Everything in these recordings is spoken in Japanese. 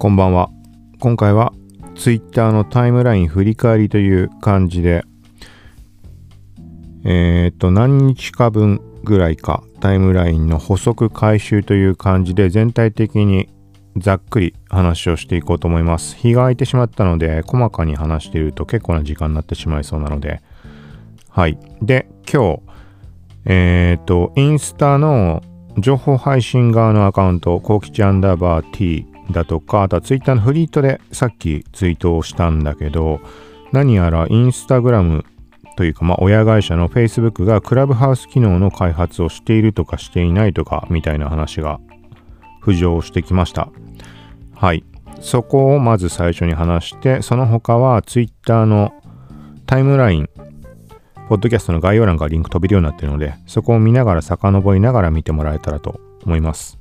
こんばんは。今回は Twitter のタイムライン振り返りという感じで、えっ、と、何日か分ぐらいかタイムラインの補足回収という感じで全体的にざっくり話をしていこうと思います。日が空いてしまったので、細かに話していると結構な時間になってしまいそうなので、はい。で、今日、えっ、と、インスタの情報配信側のアカウント、コウキチアンダーバー T だとか、あとはツイッターのフリートでさっきツイートをしたんだけど、何やらインスタグラムというか、まあ、親会社の Facebook がクラブハウス機能の開発をしているとかしていないとかみたいな話が浮上してきました。はい。そこをまず最初に話して、その他は Twitter のタイムライン、ポッドキャストの概要欄からリンク飛べるようになっているので、そこを見ながら遡りながら見てもらえたらと思います。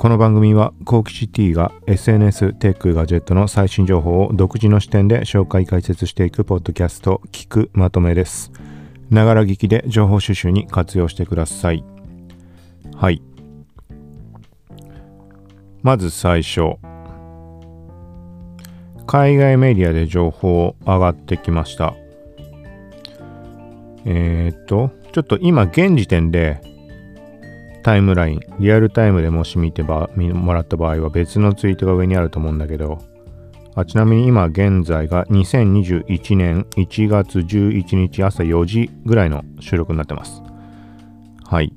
この番組は、コーキシティが SNS、テック、ガジェットの最新情報を独自の視点で紹介解説していくポッドキャスト、聞くまとめです。ながら聞きで情報収集に活用してください。はい。まず最初。海外メディアで情報上がってきました。えー、っと、ちょっと今現時点でタイムライン、リアルタイムでもし見てばもらった場合は別のツイートが上にあると思うんだけど、あちなみに今現在が2021年1月11日朝4時ぐらいの収録になってます。はい。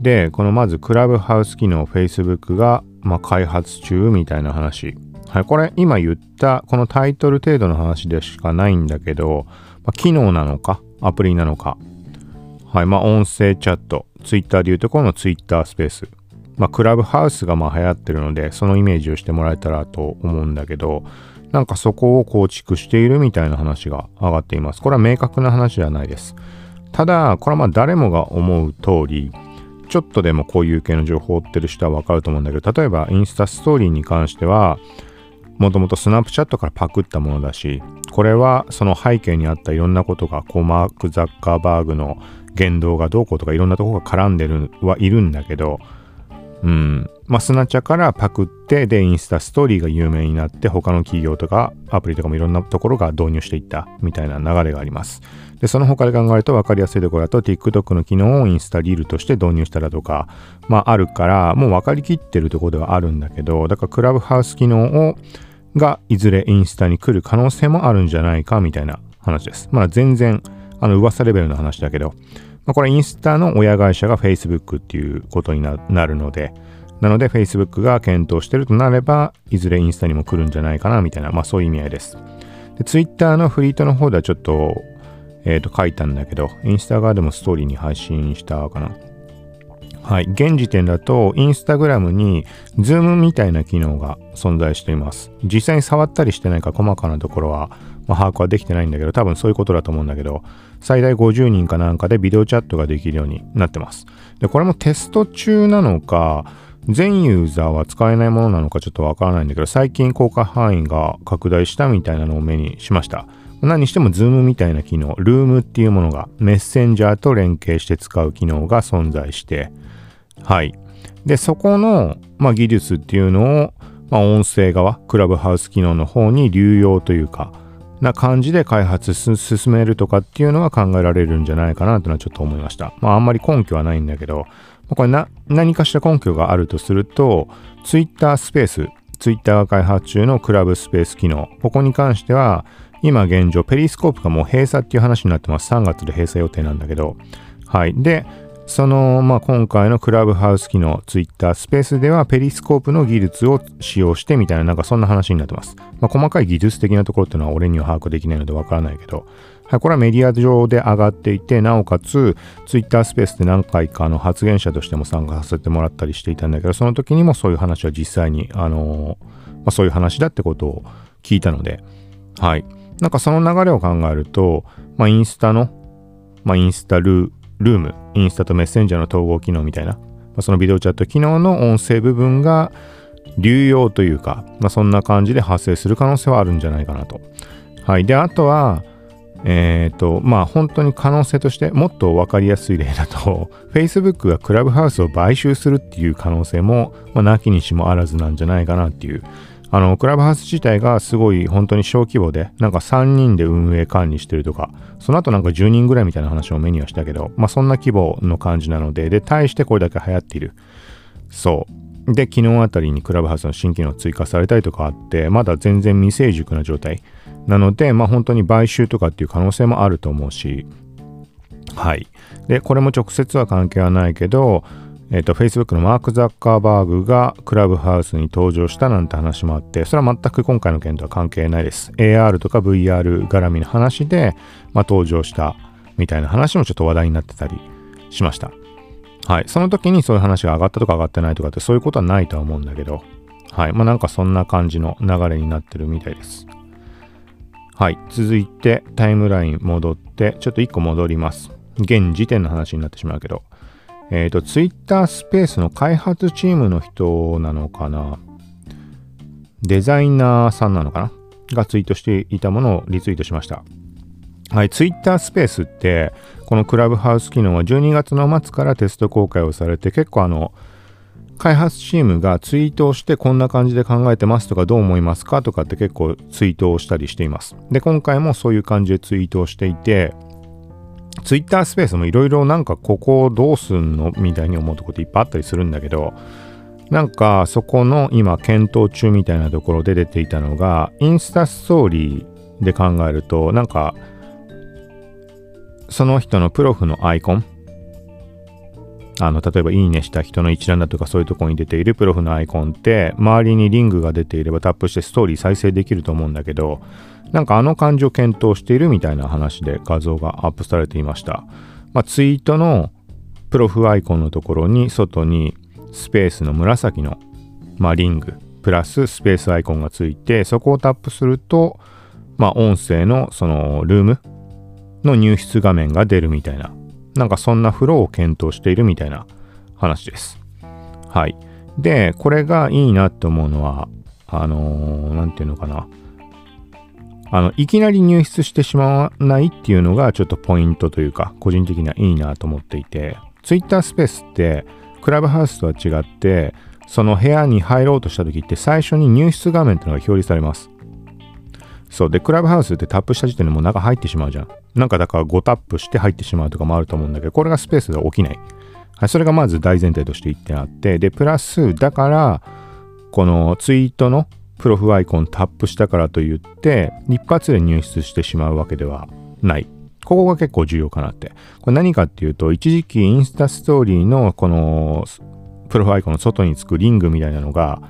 で、このまずクラブハウス機能 Facebook が、まあ、開発中みたいな話。はい、これ今言ったこのタイトル程度の話でしかないんだけど、まあ、機能なのかアプリなのかはい。まあ、音声チャット。ツイッターでいうとこのツイッタースペース。まあ、クラブハウスがまあ流行ってるので、そのイメージをしてもらえたらと思うんだけど、なんかそこを構築しているみたいな話が上がっています。これは明確な話ではないです。ただ、これはまあ誰もが思う通り、ちょっとでもこういう系の情報を追ってる人はわかると思うんだけど、例えばインスタストーリーに関しては、もともとスナップチャットからパクったものだし、これはその背景にあったいろんなことが、こうマーク・ザッカーバーグの言動がどうこうとかいろんなとこが絡んでるはいるんだけど、うん。まあ、スナチャからパクって、で、インスタストーリーが有名になって、他の企業とかアプリとかもいろんなところが導入していったみたいな流れがあります。で、その他で考えると分かりやすいところだと、TikTok の機能をインスタリールとして導入したらとか、まあ、あるから、もう分かりきってるところではあるんだけど、だからクラブハウス機能を、がいずれインスタに来る可能性もあるんじゃないかみたいな話です。まだ全然、あの噂レベルの話だけど、まあ、これインスタの親会社が Facebook っていうことになるので、なので Facebook が検討してるとなれば、いずれインスタにも来るんじゃないかなみたいな、まあそういう意味合いです。で、Twitter のフリートの方ではちょっと、えっ、ー、と書いたんだけど、インスタ側でもストーリーに配信したかな。はい。現時点だと、インスタグラムに、ズームみたいな機能が存在しています。実際に触ったりしてないか細かなところは、まあ、把握はできてないんだけど、多分そういうことだと思うんだけど、最大50人かなんかでビデオチャットができるようになってます。で、これもテスト中なのか、全ユーザーは使えないものなのかちょっとわからないんだけど、最近効果範囲が拡大したみたいなのを目にしました。何にしてもズームみたいな機能、ルームっていうものがメッセンジャーと連携して使う機能が存在して、はい。で、そこの、まあ、技術っていうのを、まあ、音声側、クラブハウス機能の方に流用というか、な感じで開発進めるとかっていうのは考えられるんじゃないかなというのはちょっと思いました。まああんまり根拠はないんだけど、これな何かしら根拠があるとすると、Twitter スペース、Twitter が開発中のクラブスペース機能、ここに関しては、今現状、ペリスコープがもう閉鎖っていう話になってます。3月で閉鎖予定なんだけど。はい。で、その、まあ、今回のクラブハウス機能、ツイッタースペースではペリスコープの技術を使用してみたいな、なんかそんな話になってます。まあ、細かい技術的なところっていうのは俺には把握できないのでわからないけど、はい、これはメディア上で上がっていて、なおかつ、ツイッタースペースで何回かの発言者としても参加させてもらったりしていたんだけど、その時にもそういう話は実際に、あのー、まあ、そういう話だってことを聞いたので、はい。なんかその流れを考えると、まあ、インスタの、まあ、インスタルルーム、インスタとメッセンジャーの統合機能みたいな、まあ、そのビデオチャット機能の音声部分が流用というか、まあ、そんな感じで発生する可能性はあるんじゃないかなと。はい。で、あとは、えっ、ー、と、まあ本当に可能性としてもっと分かりやすい例だと、Facebook がクラブハウスを買収するっていう可能性も、まあ、なきにしもあらずなんじゃないかなっていう。あの、クラブハウス自体がすごい本当に小規模で、なんか3人で運営管理してるとか、その後なんか10人ぐらいみたいな話を目にはしたけど、まあそんな規模の感じなので、で、対してこれだけ流行っている。そう。で、昨日あたりにクラブハウスの新機能追加されたりとかあって、まだ全然未成熟な状態。なので、まあ本当に買収とかっていう可能性もあると思うし、はい。で、これも直接は関係はないけど、えっ、ー、と、Facebook のマーク・ザッカーバーグがクラブハウスに登場したなんて話もあって、それは全く今回の件とは関係ないです。AR とか VR 絡みの話で、まあ、登場したみたいな話もちょっと話題になってたりしました。はい。その時にそういう話が上がったとか上がってないとかってそういうことはないとは思うんだけど、はい。まあなんかそんな感じの流れになってるみたいです。はい。続いてタイムライン戻って、ちょっと1個戻ります。現時点の話になってしまうけど、えっ、ー、と、Twitter スペースの開発チームの人なのかな？デザイナーさんなのかな？がツイートしていたものをリツイートしました。はい、Twitter スペースって、このクラブハウス機能は12月の末からテスト公開をされて、結構あの、開発チームがツイートをしてこんな感じで考えてますとかどう思いますか？とかって結構ツイートをしたりしています。で、今回もそういう感じでツイートをしていて、ツイッタースペースもいろいろなんかここをどうすんのみたいに思うとこっていっぱいあったりするんだけど、なんかそこの今検討中みたいなところで出ていたのが、インスタストーリーで考えると、なんか、その人のプロフのアイコン、あの、例えばいいねした人の一覧だとかそういうとこに出ているプロフのアイコンって、周りにリングが出ていればタップしてストーリー再生できると思うんだけど、なんかあの感じを検討しているみたいな話で画像がアップされていました。まあ、ツイートのプロフアイコンのところに外にスペースの紫の、まあ、リングプラススペースアイコンがついてそこをタップすると、まあ、音声のそのルームの入室画面が出るみたいななんかそんなフローを検討しているみたいな話です。はい。で、これがいいなって思うのは、あのー、なんていうのかな。あの、いきなり入室してしまわないっていうのがちょっとポイントというか、個人的にはいいなと思っていて、Twitter スペースって、クラブハウスとは違って、その部屋に入ろうとした時って最初に入室画面っていうのが表示されます。そう。で、クラブハウスってタップした時点でもう中入ってしまうじゃん。なんかだから5タップして入ってしまうとかもあると思うんだけど、これがスペースで起きない。はい、それがまず大前提として1点あって、で、プラス、だから、このツイートのプロフアイコンタップしたからといって、一発で入室してしまうわけではない。ここが結構重要かなって。これ何かっていうと、一時期インスタストーリーのこのプロフアイコンの外につくリングみたいなのが、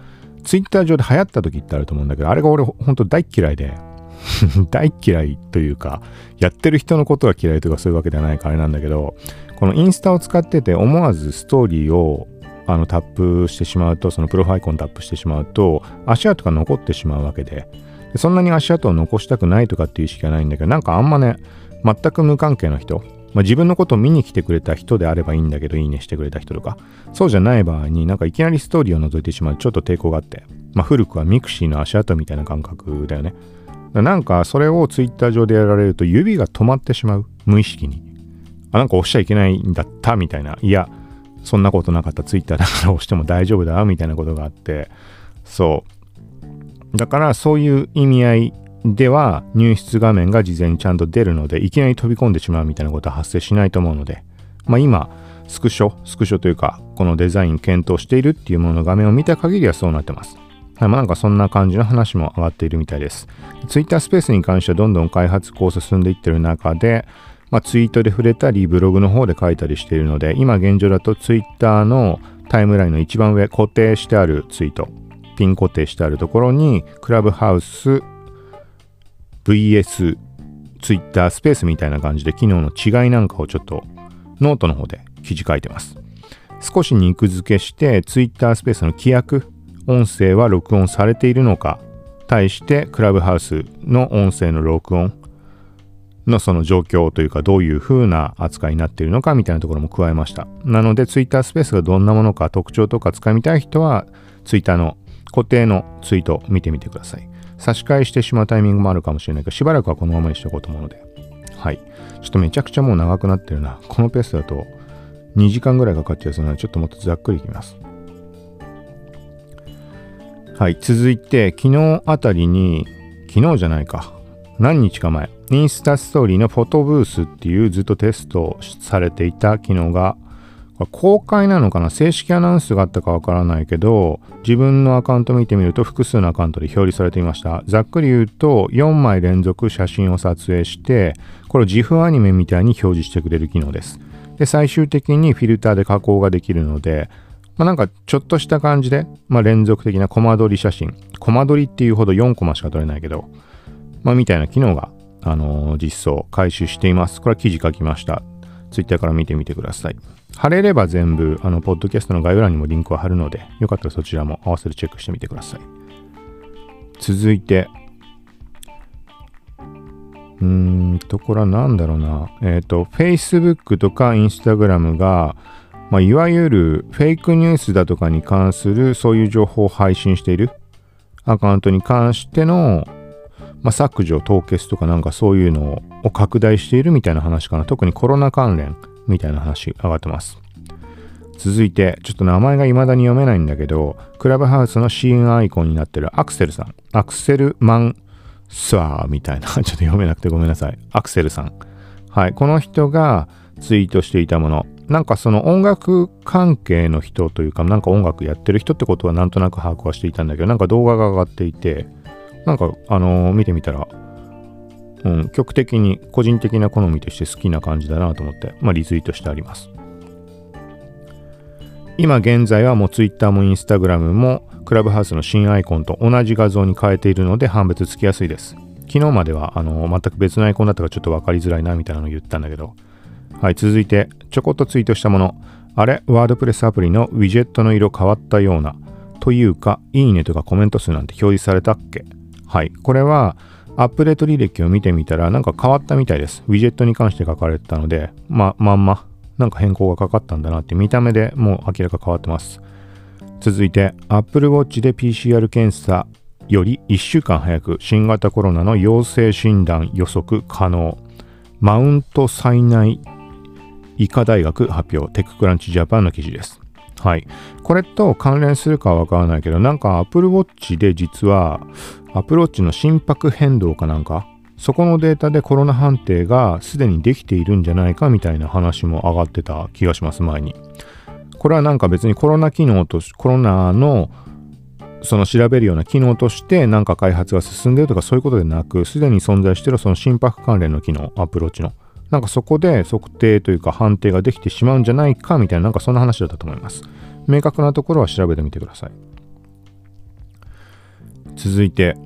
ツイッター上で流行った時ってあると思うんだけど、あれが俺ほんと大嫌いで、大嫌いというか、やってる人のことが嫌いとかそういうわけではないからあれなんだけど、このインスタを使ってて思わずストーリーをあのタップしてしまうと、そのプロフアイコンタップしてしまうと、足跡が残ってしまうわけで、でそんなに足跡を残したくないとかっていう意識はないんだけど、なんかあんまね、全く無関係な人、まあ、自分のことを見に来てくれた人であればいいんだけど、いいねしてくれた人とか、そうじゃない場合になんかいきなりストーリーを覗いてしまうちょっと抵抗があって、まあ、古くは mixi の足跡みたいな感覚だよね。なんかそれをツイッター上でやられると指が止まってしまう。無意識に。あ、なんか押しちゃいけないんだったみたいな。いや、そんなことなかったツイッターだから押しても大丈夫だみたいなことがあって、そう。だからそういう意味合いでは入室画面が事前にちゃんと出るので、いきなり飛び込んでしまうみたいなことは発生しないと思うので、まあ今、スクショ、スクショというか、このデザイン検討しているっていうものの画面を見た限りはそうなってます。はい、まあ、なんかそんな感じの話も上がっているみたいです。Twitter スペースに関してはどんどん開発構想進んでいってる中で、まあ、ツイートで触れたり、ブログの方で書いたりしているので、今現状だと Twitter のタイムラインの一番上、固定してあるツイート、ピン固定してあるところに、 Clubhouse VS Twitter スペースみたいな感じで機能の違いなんかをちょっとノートの方で記事書いてます。少し肉付けして Twitter スペースの規約、音声は録音されているのか、対してクラブハウスの音声の録音のその状況というかどういう風な扱いになっているのかみたいなところも加えました。なので Twitter スペースがどんなものか特徴とか使いみたい人は Twitter の固定のツイート見てみてください。差し替えしてしまうタイミングもあるかもしれないけどしばらくはこのままにしておこうと思うので。はいちょっとめちゃくちゃもう長くなってるな。このペースだと2時間ぐらいかかっちゃうので、ちょっともっとざっくりいきます。はい、続いて、昨日あたりに、昨日じゃないか。何日か前、インスタストーリーのフォトブースっていうずっとテストされていた機能が公開なのかな正式アナウンスがあったかわからないけど、自分のアカウント見てみると複数のアカウントで表示されていました。ざっくり言うと、4枚連続写真を撮影して、これを GIF アニメみたいに表示してくれる機能です。で、最終的にフィルターで加工ができるので、まあ、なんかちょっとした感じで、まあ、連続的なコマ撮り写真、コマ撮りっていうほど4コマしか撮れないけど、まあ、みたいな機能が、あのー、実装、開始しています。これは記事書きました。Twitter から見てみてください。貼れれば全部、あの、ポッドキャストの概要欄にもリンクを貼るので、よかったらそちらも合わせてチェックしてみてください。続いて、うーんと、これは何だろうな。えっ、ー、と、Facebook とか Instagram が、まあ、いわゆるフェイクニュースだとかに関するそういう情報を配信しているアカウントに関しての、まあ、削除、凍結とかなんかそういうのを拡大しているみたいな話かな。特にコロナ関連みたいな話上がってます。続いて、ちょっと名前が未だに読めないんだけど、クラブハウスの支援アイコンになってるアクセルさん。アクセルマンスワーみたいな。ちょっと読めなくてごめんなさい。アクセルさん。はい。この人がツイートしていたもの。なんかその音楽関係の人というか、なんか音楽やってる人ってことはなんとなく把握はしていたんだけど、なんか動画が上がっていて、なんかあのー、見てみたら、うん、曲的に個人的な好みとして好きな感じだなと思って、まあ、リツイートしてあります。今現在はもう Twitter も Instagram もクラブハウスの新アイコンと同じ画像に変えているので判別つきやすいです。昨日まではあの全く別のアイコンだったからちょっと分かりづらいなみたいなのを言ったんだけど、はい、続いて、ちょこっとツイートしたもの。あれ、ワードプレスアプリのウィジェットの色変わったような。というか、いいねとかコメント数なんて表示されたっけ？はい。これは、アップデート履歴を見てみたら、なんか変わったみたいです。ウィジェットに関して書かれてたので、ま、まんま、なんか変更がかかったんだなって見た目でもう明らか変わってます。続いて、Apple Watch で PCR 検査より1週間早く新型コロナの陽性診断予測可能。マウント災内医科大学発表、テッククランチジャパンの記事です。はい。これと関連するかはわからないけど、なんか Apple Watch で実は Apple Watch の心拍変動かなんか、そこのデータでコロナ判定がすでにできているんじゃないかみたいな話も上がってた気がします、前に。これはなんか別にコロナ機能とコロナのその調べるような機能としてなんか開発が進んでるとかそういうことでなく、すでに存在してるその心拍関連の機能、Apple Watch の。なんかそこで測定というか判定ができてしまうんじゃないかみたいななんかそんな話だったと思います。明確なところは調べてみてください。続いて、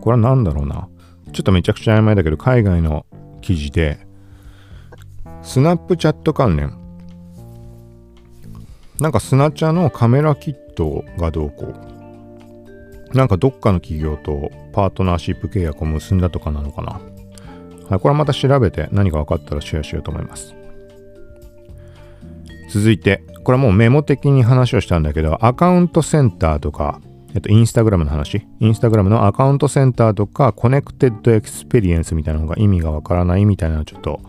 これは何だろうな。ちょっとめちゃくちゃ曖昧だけど、海外の記事で、スナップチャット関連。なんかスナチャのカメラキットがどうこう。なんかどっかの企業とパートナーシップ契約を結んだとかなのかな。はい、これはまた調べて何か分かったらシェアしようと思います。続いて、これはもうメモ的に話をしたんだけど、アカウントセンターとか、えっと、 Instagram の話、 Instagram のアカウントセンターとか、 Connected Experience みたいなのが意味がわからないみたいなのをちょっと、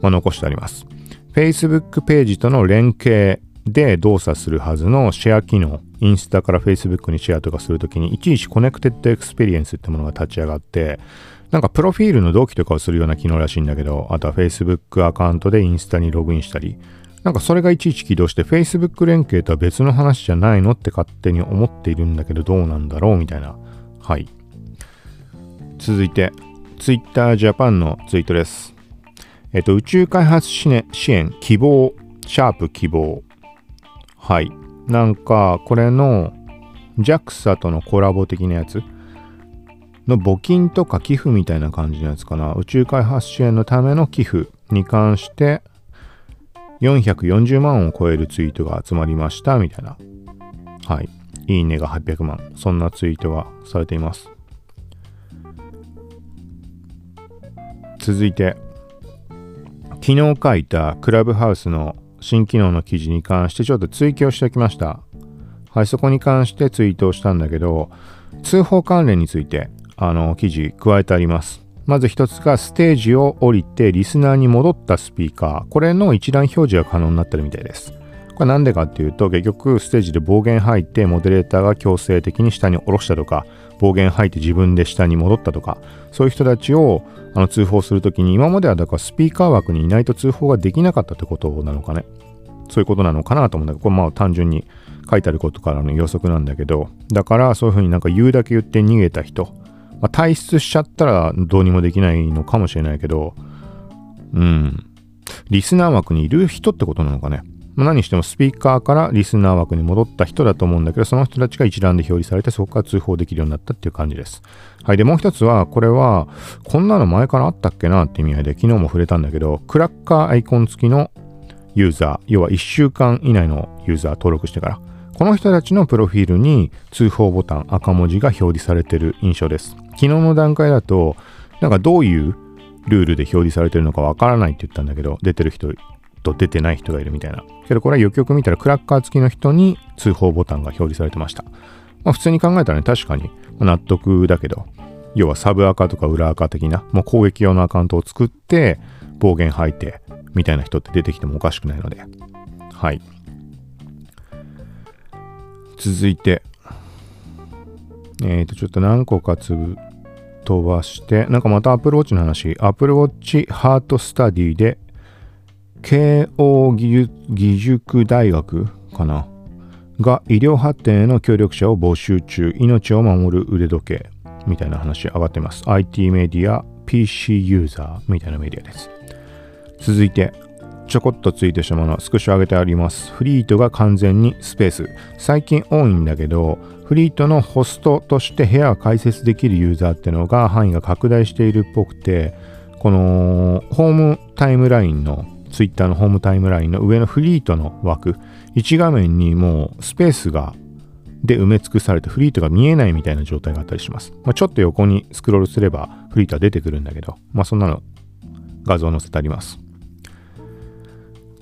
まあ、残してあります。Facebook ページとの連携で動作するはずのシェア機能、インスタから Facebook にシェアとかするときに、いちいち Connected Experience ってものが立ち上がって、なんかプロフィールの同期とかをするような機能らしいんだけど、あとは Facebook アカウントでインスタにログインしたり、なんかそれがいちいち起動して Facebook 連携とは別の話じゃないのって勝手に思っているんだけどどうなんだろうみたいな。はい。続いて、Twitter Japan のツイートです。えっと、宇宙開発支援希望、シャープ希望。はい。なんか、これの JAXA とのコラボ的なやつ。の募金とか寄付みたいな感じのやつかな。宇宙開発支援のための寄付に関して440万を超えるツイートが集まりましたみたいな。はい。いいねが800万。そんなツイートがされています。続いて、昨日書いたクラブハウスの新機能の記事に関してちょっと追記をしておきました。はい、そこに関してツイートをしたんだけど、通報関連についてあの記事加えてあります。まず一つがステージを降りてリスナーに戻ったスピーカー。これの一覧表示が可能になってるみたいです。これなんでかっていうと結局ステージで暴言吐いてモデレーターが強制的に下に下ろしたとか暴言吐いて自分で下に戻ったとかそういう人たちをあの通報するときに今まではだからスピーカー枠にいないと通報ができなかったってことなのかねそういうことなのかなと思うんだけどこれまあ単純に書いてあることからの予測なんだけどだからそういうふうになんか言うだけ言って逃げた人、まあ、退出しちゃったらどうにもできないのかもしれないけどうんリスナー枠にいる人ってことなのかねまあ、何してもスピーカーからリスナー枠に戻った人だと思うんだけど、その人たちが一覧で表示されて、そこから通報できるようになったっていう感じです。はい。で、もう一つは、これは、こんなの前からあったっけなって意味合いで、昨日も触れたんだけど、クラッカーアイコン付きのユーザー、要は1週間以内のユーザー登録してから、この人たちのプロフィールに通報ボタン、赤文字が表示されてる印象です。昨日の段階だと、なんかどういうルールで表示されてるのかわからないって言ったんだけど、出てる人と出てない人がいるみたいな。けどこれはよくよく見たらクラッカー付きの人に通報ボタンが表示されてました。まあ普通に考えたらね、確かに納得だけど、要はサブアカとか裏アカ的な、もう攻撃用のアカウントを作って暴言吐いてみたいな人って出てきてもおかしくないので。はい。続いて、えっ、ー、と、ちょっと何個かつぶ飛ばして、なんかまた Apple Watch の話、Apple Watch Heart Study で慶応義塾大学かな？が医療発展への協力者を募集中。命を守る腕時計。みたいな話上がってます。IT メディア PC ユーザーみたいなメディアです。続いてちょこっとツイートしたものスクショ上げてありますフリートが完全にスペース最近多いんだけどフリートのホストとして部屋を開設できるユーザーってのが範囲が拡大しているっぽくてこのホームタイムラインの Twitter のホームタイムラインの上のフリートの枠、1画面にもうスペースがで埋め尽くされてフリートが見えないみたいな状態があったりします。まあ、ちょっと横にスクロールすればフリートは出てくるんだけど、まあそんなの画像載せてあります。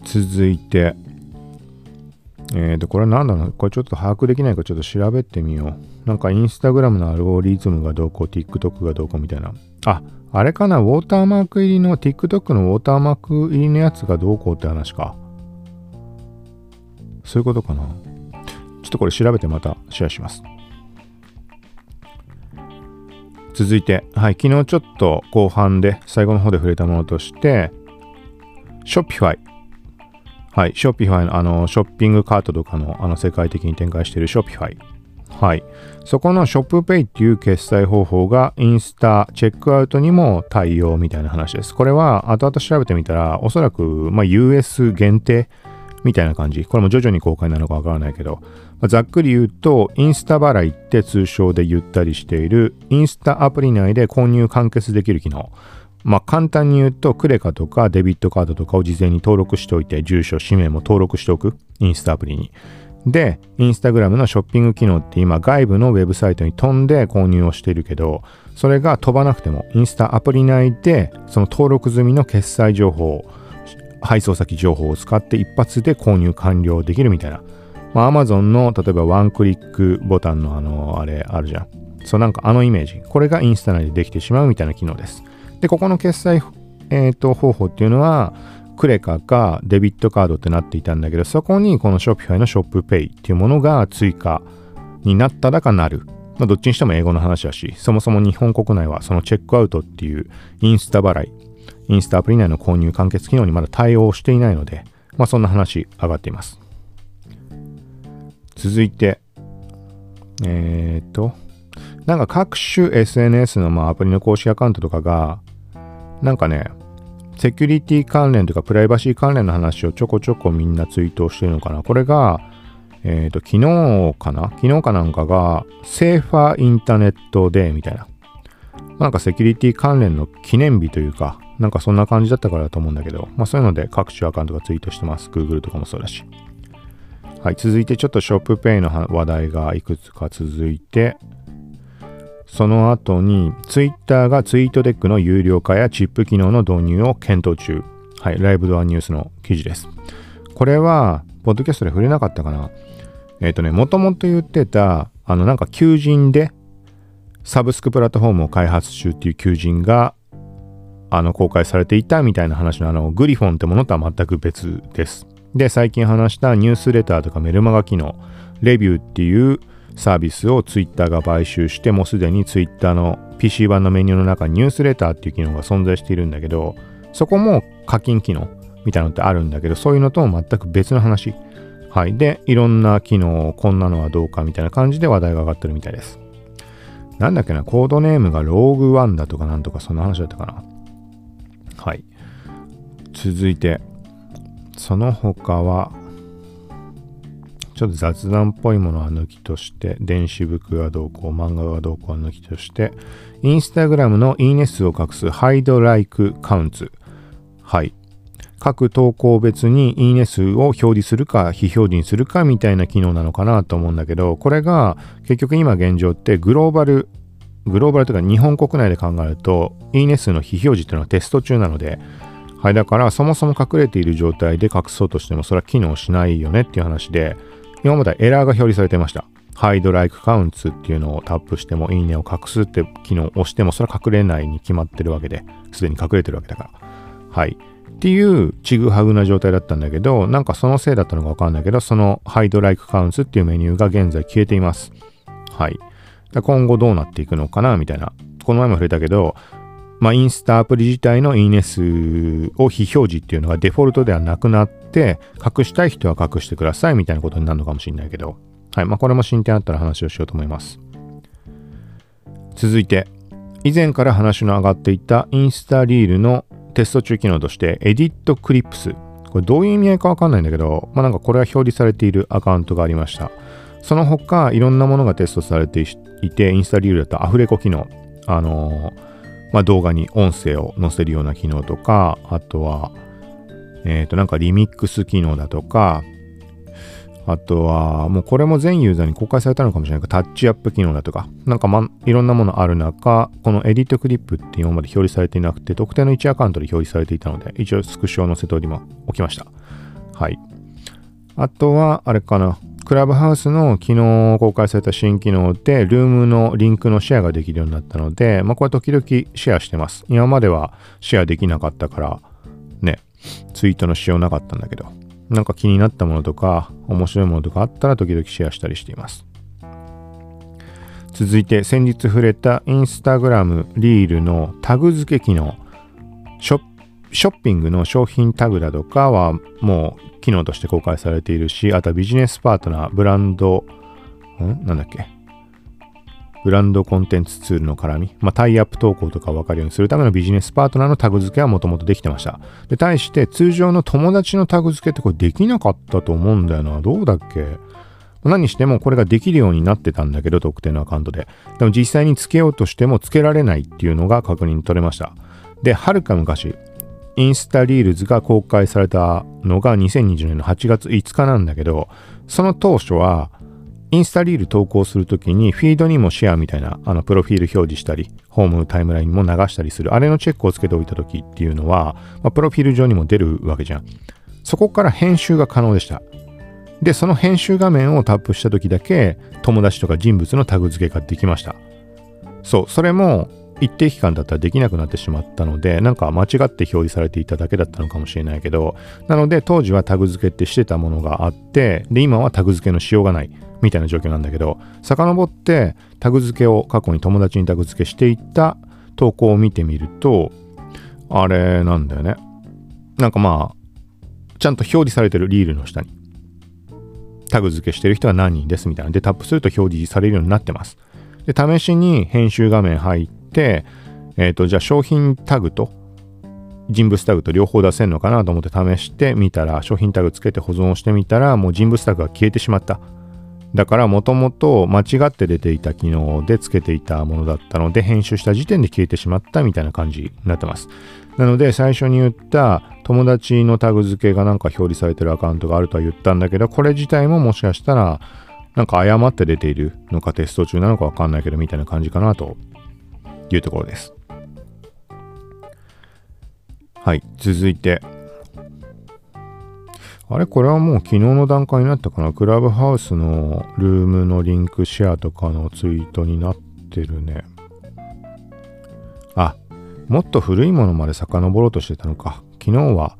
続いて、えーと、これなんだろうこれちょっと把握できないかちょっと調べてみよう。なんかインスタグラムのアルゴリズムがどうこう、TikTok がどうこうみたいな。あ、あれかな、ウォーターマーク入りの、TikTok のウォーターマーク入りのやつがどうこうって話か。そういうことかな？ちょっとこれ調べてまたシェアします。続いて、はい、昨日ちょっと後半で最後の方で触れたものとして、Shopify。はい、Shopify のあのショッピングカートとかのあの世界的に展開している Shopify。はい。そこのショップペイっていう決済方法がインスタチェックアウトにも対応みたいな話です。これは後々調べてみたらおそらくま US 限定みたいな感じ。これも徐々に公開なのかわからないけど、まあ、ざっくり言うとインスタ払いって通称で言ったりしているインスタアプリ内で購入完結できる機能。まあ簡単に言うとクレカとかデビットカードとかを事前に登録しておいて住所、氏名も登録しておく。インスタアプリに。で、インスタグラムのショッピング機能って今外部のウェブサイトに飛んで購入をしているけど、それが飛ばなくてもインスタアプリ内でその登録済みの決済情報、配送先情報を使って一発で購入完了できるみたいな。まあ、Amazon の例えばワンクリックボタンのあの、あれあるじゃん。そうなんかあのイメージ。これがインスタ内でできてしまうみたいな機能です。で、ここの決済、えーと方法っていうのは、クレカかデビットカードってなっていたんだけど、そこにこの Shopify のショップペイっていうものが追加になったらかなる。まあ、どっちにしても英語の話だし、そもそも日本国内はそのチェックアウトっていうインスタ払い、インスタアプリ内の購入完結機能にまだ対応していないので、まあそんな話上がっています。続いて、えっ、ー、と、なんか各種 SNS のまあアプリの公式アカウントとかが、なんかね、セキュリティ関連とかプライバシー関連の話をちょこちょこみんなツイートしてるのかな。これが、えっ、ー、と、昨日かな？昨日かなんかが、セーファーインターネットデーみたいな。なんかセキュリティ関連の記念日というか、なんかそんな感じだったからだと思うんだけど、まあそういうので各種アカウントがツイートしてます。Google とかもそうだし。はい、続いてちょっとショップペイの話題がいくつか続いて、その後に Twitter がツイートデックの有料化やチップ機能の導入を検討中。はい、ライブドアニュースの記事です。これは、ポッドキャストで触れなかったかな。えっ、ー、とね、もともと言ってた、あの、なんか求人でサブスクプラットフォームを開発中っていう求人が、あの公開されていたみたいな話のあのグリフォンってものとは全く別です。で、最近話したニュースレターとかメルマガ機能、レビューっていうサービスを Twitter が買収して、もうすでに Twitter の PC 版のメニューの中にニュースレターっていう機能が存在しているんだけど、そこも課金機能みたいなのってあるんだけど、そういうのとも全く別の話。はい。で、いろんな機能、こんなのはどうかみたいな感じで話題が上がってるみたいです。なんだっけな、コードネームがローグワンだとかなんとかそんな話だったかな。はい。続いて、その他は、ちょっと雑談っぽいものは抜きとして、電子ブックがどうこう、漫画がどうこうは抜きとして、インスタグラムのいいね数を隠すハイドライクカウンツ。はい。各投稿別にいいね数を表示するか非表示にするかみたいな機能なのかなと思うんだけど、これが結局今現状ってグローバル、グローバルというか日本国内で考えると、いいね数の非表示っていうのはテスト中なので、はい、だからそもそも隠れている状態で隠そうとしてもそれは機能しないよねっていう話で、今までエラーが表示されていました。ハイドライクカウンツっていうのをタップしてもいいねを隠すって機能を押してもそれは隠れないに決まってるわけで、すでに隠れてるわけだから。はい。っていうちぐはぐな状態だったんだけど、なんかそのせいだったのかわかんないけど、そのハイドライクカウンツっていうメニューが現在消えています。はい。今後どうなっていくのかなみたいな。この前も触れたけど、まあ、インスタアプリ自体のいいね数を非表示っていうのがデフォルトではなくなって、隠したい人は隠してくださいみたいなことになるのかもしれないけど、はい。まあ、これも進展あったら話をしようと思います。続いて、以前から話の上がっていたインスタリールのテスト中機能として、 Edit Clips。これどういう意味合いかわかんないんだけど、まあなんかこれは表示されているアカウントがありました。その他、いろんなものがテストされていて、インスタリールだとアフレコ機能、あのー、まあ、動画に音声を載せるような機能とか、あとは、えっ、ー、と、なんかリミックス機能だとか、あとは、もうこれも全ユーザーに公開されたのかもしれないけど、タッチアップ機能だとか、なんかま、いろんなものある中、この Edit Clip って今まで表示されていなくて、特定の1アカウントで表示されていたので、一応スクショを載せておりま、おきました。はい。あとは、あれかな。クラブハウスの昨日公開された新機能で、ルームのリンクのシェアができるようになったので、まあ、これ時々シェアしてます。今まではシェアできなかったから、ね、ツイートのしようなかったんだけど、なんか気になったものとか、面白いものとかあったら時々シェアしたりしています。続いて先日触れたインスタグラムリールのタグ付け機能ショッショッピングの商品タグだとかはもう機能として公開されているし、あとはビジネスパートナー、ブランド、ん？なんだっけ？ブランドコンテンツツールの絡み、まあ、タイアップ投稿とか分かるようにするためのビジネスパートナーのタグ付けはもともとできてました。で、対して通常の友達のタグ付けってこれできなかったと思うんだよな。どうだっけ？何してもこれができるようになってたんだけど、特定のアカウントで。でも実際に付けようとしても付けられないっていうのが確認取れました。で、はるか昔、インスタリールズが公開されたのが2020年の8月5日なんだけど、その当初は、インスタリール投稿するときにフィードにもシェアみたいなあのプロフィール表示したり、ホームタイムラインも流したりする、あれのチェックをつけておいたときっていうのは、まあ、プロフィール上にも出るわけじゃん。そこから編集が可能でした。で、その編集画面をタップしたときだけ、友達とか人物のタグ付けができました。そう、それも一定期間だったらできなくなってしまったので、なんか間違って表示されていただけだったのかもしれないけど、なので当時はタグ付けってしてたものがあって、で、今はタグ付けのしようがない。みたいな状況なんだけど、遡ってタグ付けを過去に友達にタグ付けしていった投稿を見てみると、あれなんだよね。なんかまあ、ちゃんと表示されてるリールの下に。タグ付けしてる人は何人ですみたいな。で、タップすると表示されるようになってます。で、試しに編集画面入って、えっ、ー、と、じゃあ商品タグと人物タグと両方出せるのかなと思って試してみたら、商品タグつけて保存してみたら、もう人物タグが消えてしまった。だからもともと間違って出ていた機能でつけていたものだったので編集した時点で消えてしまったみたいな感じになってます。なので最初に言った友達のタグ付けがなんか表示されてるアカウントがあるとは言ったんだけどこれ自体ももしかしたらなんか誤って出ているのかテスト中なのかわかんないけどみたいな感じかなというところです。はい、続いてあれ？これはもう昨日の段階になったかな？クラブハウスのルームのリンクシェアとかのツイートになってるね。あ、もっと古いものまで遡ろうとしてたのか。昨日は、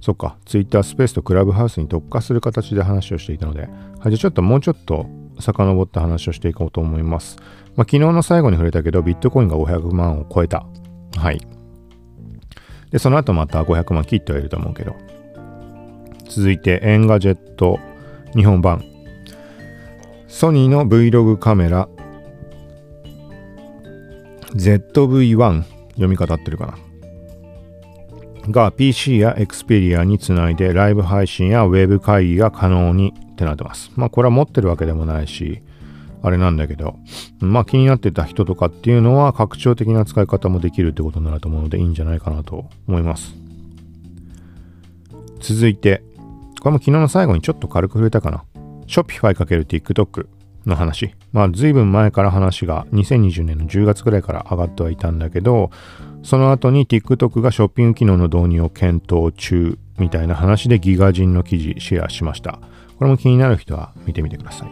そっか、Twitter スペースとクラブハウスに特化する形で話をしていたので、はい、じゃあちょっともうちょっと遡った話をしていこうと思います。まあ、昨日の最後に触れたけど、ビットコインが500万を超えた。はい。で、その後また500万切ってはいると思うけど。続いて、 Engadget日本版。ソニーの Vlog カメラ ZV-1 読み方ってるかなが PC や Xperia につないでライブ配信やウェブ会議が可能にってなってます。まあこれは持ってるわけでもないし、あれなんだけど、まあ気になってた人とかっていうのは拡張的な使い方もできるってことになると思うのでいいんじゃないかなと思います。続いて、これも昨日の最後にちょっと軽く触れたかな。Shopify×TikTok の話。まあ随分前から話が2020年の10月ぐらいから上がってはいたんだけど、その後に TikTok がショッピング機能の導入を検討中みたいな話でギガ人の記事シェアしました。これも気になる人は見てみてください。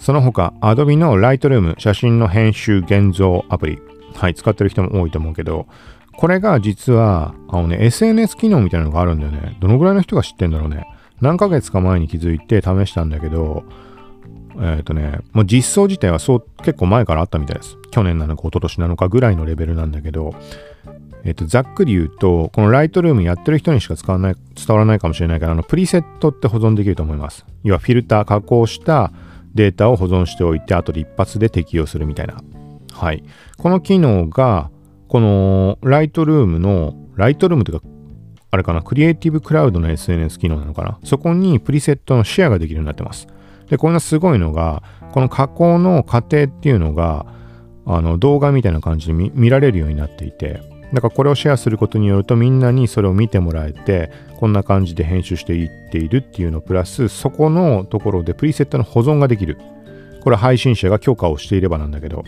その他、Adobe の Lightroom 写真の編集現像アプリ。はい、使ってる人も多いと思うけど、これが実は、あのね、SNS 機能みたいなのがあるんだよね。どのぐらいの人が知ってんだろうね。何ヶ月か前に気づいて試したんだけど、えっ、ー、とね、もう実装自体はそう結構前からあったみたいです。去年なのか一昨年なのかぐらいのレベルなんだけど、えっ、と、ざっくり言うと、このライトルームやってる人にしか使わない、伝わらないかもしれないから、あの、プリセットって保存できると思います。要はフィルター加工したデータを保存しておいて、後で一発で適用するみたいな。はい。この機能が、このライトルームの、ライトルームというか、あれかな、クリエイティブクラウドの SNS 機能なのかな。そこにプリセットのシェアができるようになってます。で、こんなすごいのが、この加工の過程っていうのが、あの動画みたいな感じで見られるようになっていて、だからこれをシェアすることによるとみんなにそれを見てもらえて、こんな感じで編集していっているっていうのプラス、そこのところでプリセットの保存ができる。これは配信者が許可をしていればなんだけど、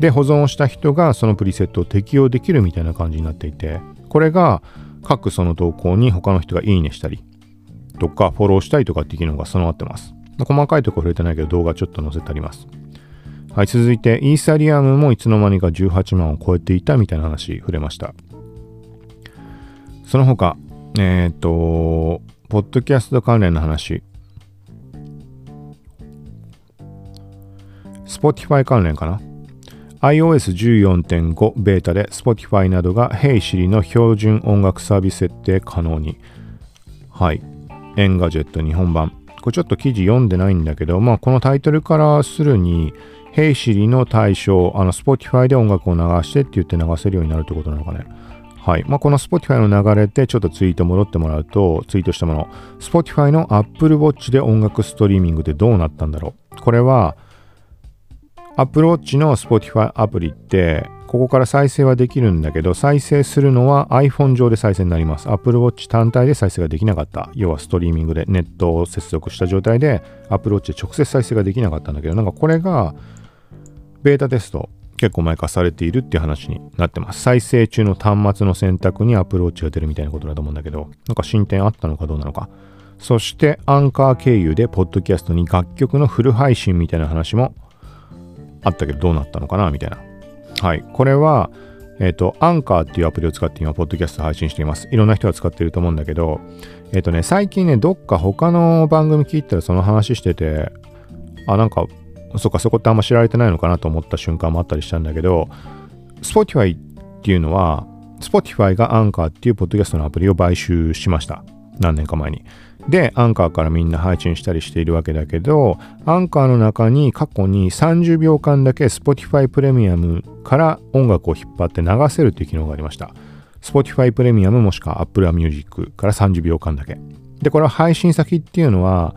で、保存をした人がそのプリセットを適用できるみたいな感じになっていて、これが各その投稿に他の人がいいねしたりとか、フォローしたりとかっていう機能が備わってます。細かいとこ触れてないけど動画ちょっと載せてあります。はい、続いて、イーサリアムもいつの間にか18万を超えていたみたいな話触れました。その他、えっ、ー、と、ポッドキャスト関連の話。Spotify 関連かな？iOS14.5 ベータで Spotify などが Hey Siri の標準音楽サービス設定可能に。はい。 Engadget 日本版。これちょっと記事読んでないんだけど、まあこのタイトルからするに、 Hey Siri の対象、あの、Spotify で音楽を流してって言って流せるようになるってことなのかね。はい。まあ、この Spotify の流れでちょっとツイート戻ってもらうと、ツイートしたもの。Spotify の Apple Watch で音楽ストリーミングってどうなったんだろう。これは、Apple Watch の Spotify アプリって、ここから再生はできるんだけど、再生するのは iPhone 上で再生になります。Apple Watch 単体で再生ができなかった。要はストリーミングでネットを接続した状態で Apple Watch で直接再生ができなかったんだけど、なんかこれがベータテスト結構前からされているっていう話になってます。再生中の端末の選択にアプローチが出るみたいなことだと思うんだけど、なんか進展あったのかどうなのか。そしてアンカー経由でポッドキャストに楽曲のフル配信みたいな話もあったけどどうなったのかなみたいな。はい。これは、えっ、ー、と、アンカーっていうアプリを使って今、ポッドキャスト配信しています。いろんな人が使ってると思うんだけど、えっ、ー、とね、最近ね、どっか他の番組聞いたらその話してて、あ、なんかそっか、そこってあんま知られてないのかなと思った瞬間もあったりしたんだけど、Spotify っていうのは、Spotify がアンカーっていうポッドキャストのアプリを買収しました。何年か前に。で、アンカーからみんな配信したりしているわけだけど、アンカーの中に過去に30秒間だけ Spotify プレミアムから音楽を引っ張って流せるっていう機能がありました。Spotify プレミアムもしくは Apple Music から30秒間だけ。で、これは配信先っていうのは、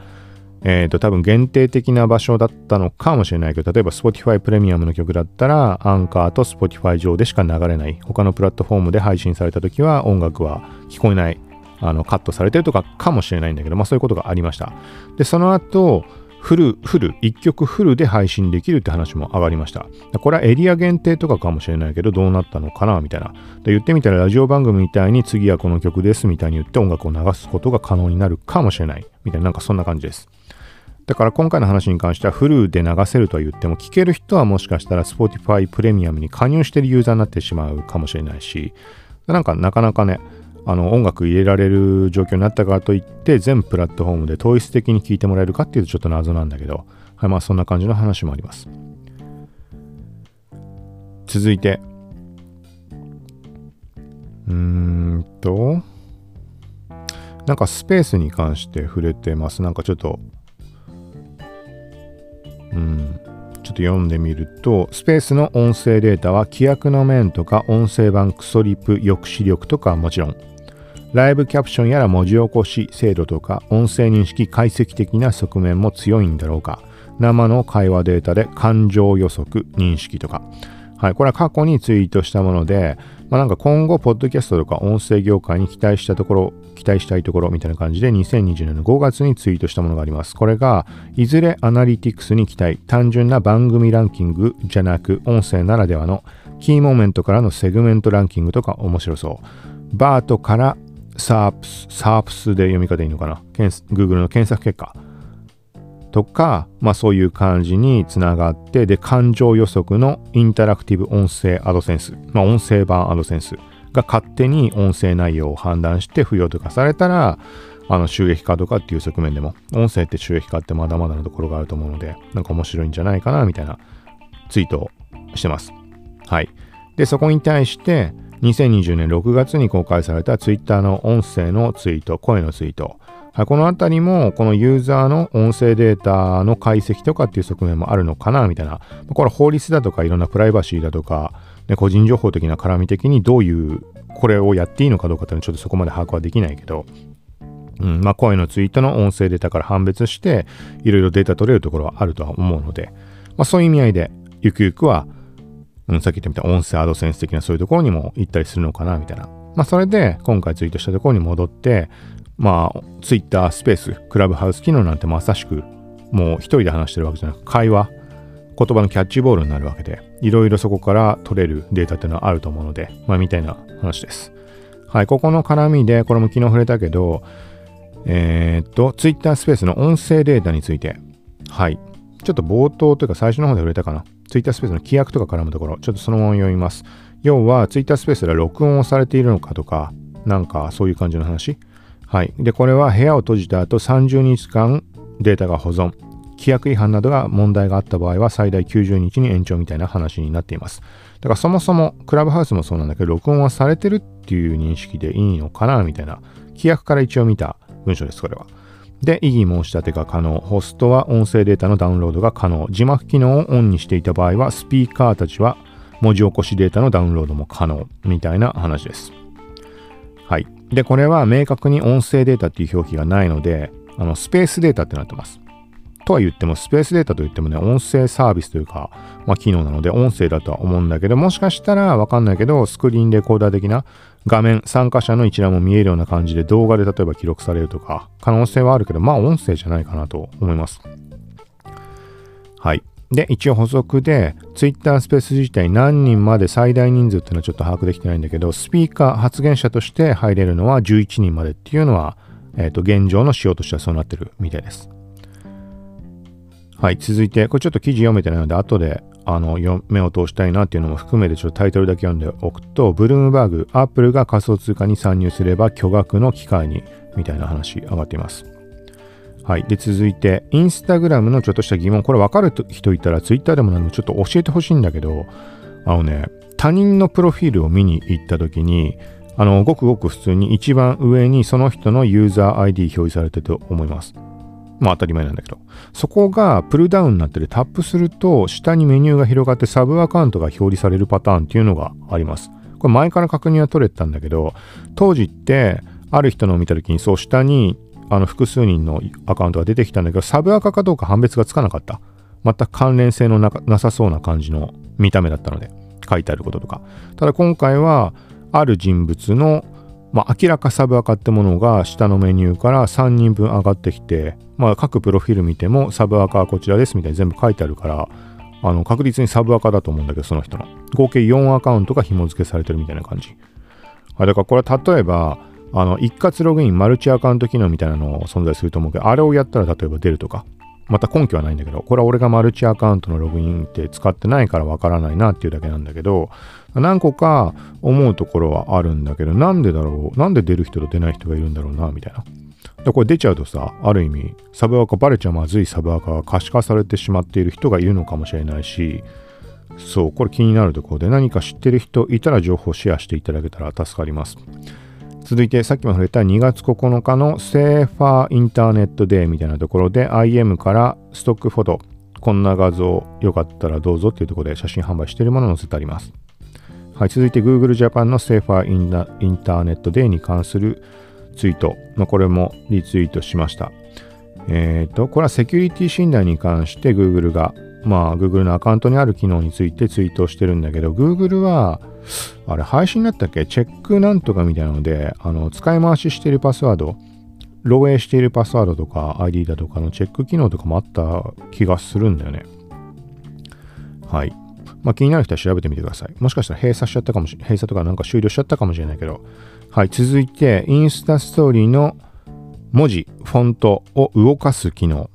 えっ、ー、と、多分限定的な場所だったのかもしれないけど、例えば Spotify プレミアムの曲だったら、アンカーと Spotify 上でしか流れない。他のプラットフォームで配信された時は音楽は聞こえない。あの、カットされてるとかかもしれないんだけど、まあそういうことがありました。で、その後、フル、フル、一曲フルで配信できるって話も上がりました。これはエリア限定とかかもしれないけど、どうなったのかなみたいな。で言ってみたらラジオ番組みたいに次はこの曲ですみたいに言って音楽を流すことが可能になるかもしれない。みたいな、なんかそんな感じです。だから今回の話に関してはフルで流せるとは言っても聞ける人はもしかしたら Spotify プレミアムに加入してるユーザーになってしまうかもしれないしなんかなかなかねあの音楽入れられる状況になったからといって全プラットフォームで統一的に聴いてもらえるかっていうとちょっと謎なんだけど、はい、まあそんな感じの話もあります。続いて。うーんと。なんかスペースに関して触れてます。なんかちょっとうん。ちょっと読んでみると、スペースの音声データは規約の面とか音声版クソリプ抑止力とかはもちろん、ライブキャプションやら文字起こし精度とか音声認識解析的な側面も強いんだろうか、生の会話データで感情予測認識とか、はい、これは過去にツイートしたもので、まあ、なんか今後、ポッドキャストとか音声業界に期待したところ、期待したいところみたいな感じで2020年の5月にツイートしたものがあります。これが、いずれアナリティクスに期待、単純な番組ランキングじゃなく、音声ならではのキーモメントからのセグメントランキングとか面白そう。 BERT から SERPs、SERPs で読み方いいのかな ?Google の検索結果。とか、まあそういう感じにつながって、で、感情予測のインタラクティブ音声アドセンス、まあ音声版アドセンスが勝手に音声内容を判断して不要とかされたら、あの収益化とかっていう側面でも、音声って収益化ってまだまだのところがあると思うので、なんか面白いんじゃないかな、みたいなツイートをしてます。はい。で、そこに対して、2020年6月に公開された Twitter の音声のツイート、声のツイート、このあたりも、このユーザーの音声データの解析とかっていう側面もあるのかな、みたいな。これ法律だとか、いろんなプライバシーだとか、ね、個人情報的な絡み的にどういう、これをやっていいのかどうかっていうのはちょっとそこまで把握はできないけど、うん、まあ、声のツイートの音声データから判別して、いろいろデータ取れるところはあるとは思うので、まあ、そういう意味合いで、ゆくゆくは、うん、さっき言ったみたいな音声アドセンス的なそういうところにも行ったりするのかな、みたいな。まあ、それで、今回ツイートしたところに戻って、まあ、ツイッタースペース、クラブハウス機能なんてまさしく、もう一人で話してるわけじゃなく、会話、言葉のキャッチボールになるわけで、いろいろそこから取れるデータっていうのはあると思うので、まあ、みたいな話です。はい、ここの絡みで、これも昨日触れたけど、えー、っと、ツイッタースペースの音声データについて、はい、ちょっと冒頭というか最初の方で触れたかな。ツイッタースペースの規約とか絡むところ、ちょっとそのまま読みます。要は、ツイッタースペースで録音をされているのかとか、なんかそういう感じの話。はい。で、これは部屋を閉じた後30日間データが保存。規約違反などが問題があった場合は最大90日に延長みたいな話になっています。だからそもそもクラブハウスもそうなんだけど、録音はされてるっていう認識でいいのかなみたいな。規約から一応見た文章です、これは。で、異議申し立てが可能。ホストは音声データのダウンロードが可能。字幕機能をオンにしていた場合は、スピーカーたちは文字起こしデータのダウンロードも可能。みたいな話です。はい。で、これは明確に音声データっていう表記がないので、あの、スペースデータってなってます。とは言っても、スペースデータと言ってもね、音声サービスというか、まあ、機能なので、音声だとは思うんだけど、もしかしたらわかんないけど、スクリーンレコーダー的な画面、参加者の一覧も見えるような感じで動画で例えば記録されるとか、可能性はあるけど、まあ、音声じゃないかなと思います。はい。で、一応補足で、Twitter スペース自体何人まで最大人数っていうのはちょっと把握できてないんだけど、スピーカー、発言者として入れるのは11人までっていうのは、えっ、ー、と、現状の仕様としてはそうなってるみたいです。はい、続いて、これちょっと記事読めてないので、後であの目を通したいなっていうのも含めてちょっとタイトルだけ読んでおくと、ブルームバーグ、アップルが仮想通貨に参入すれば巨額の機会に、みたいな話上がっています。はい。で、続いて、インスタグラムのちょっとした疑問。これ分かる人いたら、ツイッターでも何でもちょっと教えてほしいんだけど、あのね、他人のプロフィールを見に行った時に、あの、ごくごく普通に一番上にその人のユーザー ID 表示されてると思います。まあ当たり前なんだけど。そこがプルダウンになっててタップすると下にメニューが広がってサブアカウントが表示されるパターンっていうのがあります。これ前から確認は取れてたんだけど、当時ってある人のを見た時にそう下にあの複数人のアカウントが出てきたんだけど、サブアカかどうか判別がつかなかった。全く関連性のなさそうな感じの見た目だったので、書いてあることとか。ただ今回は、ある人物の、まあ、明らかサブアカってものが下のメニューから3人分上がってきて、まあ、各プロフィール見てもサブアカはこちらですみたいに全部書いてあるから、あの確実にサブアカだと思うんだけど、その人の。合計4アカウントが紐付けされてるみたいな感じ。だからこれは例えば、あの、一括ログインマルチアカウント機能みたいなの存在すると思うけど、あれをやったら例えば出るとか、また根拠はないんだけど、これは俺がマルチアカウントのログインって使ってないからわからないなっていうだけなんだけど、何個か思うところはあるんだけど、なんでだろう、なんで出る人と出ない人がいるんだろうな、みたいな。でこれ出ちゃうとさ、ある意味、サブアカ、バレちゃまずいサブアカが可視化されてしまっている人がいるのかもしれないし、そう、これ気になるところで何か知ってる人いたら情報シェアしていただけたら助かります。続いてさっきも触れた2月9日の Safer Internet Day みたいなところで IM からストックフォトこんな画像よかったらどうぞっていうところで写真販売しているものを載せてあります。はい、続いて Google Japan の Safer Internet Day に関するツイート、まあ、これもリツイートしました。えっ、ー、と、これはセキュリティ診断に関して Google が、まあ Google のアカウントにある機能についてツイートしてるんだけど、Google は、あれ配信だったっけ？チェックなんとかみたいなので、あの、使い回ししているパスワード、漏洩しているパスワードとか ID だとかのチェック機能とかもあった気がするんだよね。はい。まあ、気になる人は調べてみてください。もしかしたら閉鎖しちゃったかもしれない。閉鎖とかなんか終了しちゃったかもしれないけど。はい。続いて、インスタストーリーの文字、フォントを動かす機能。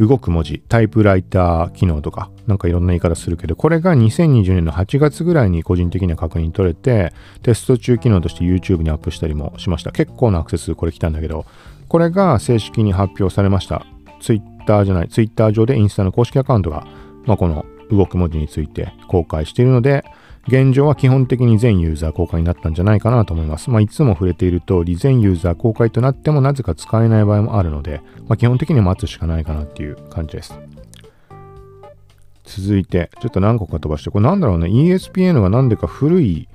動く文字、タイプライター機能とか、なんかいろんな言い方するけど、これが2020年の8月ぐらいに個人的には確認取れて、テスト中機能として YouTube にアップしたりもしました。結構なアクセスこれ来たんだけど、これが正式に発表されました。Twitter じゃない、Twitter 上でインスタの公式アカウントが、まあ、この動く文字について公開しているので、現状は基本的に全ユーザー公開になったんじゃないかなと思います。まあ、いつも触れている通り、全ユーザー公開となってもなぜか使えない場合もあるので、まあ、基本的に待つしかないかなっていう感じです。続いて、ちょっと何個か飛ばして、これなんだろうね、ESPN がなんでか古い、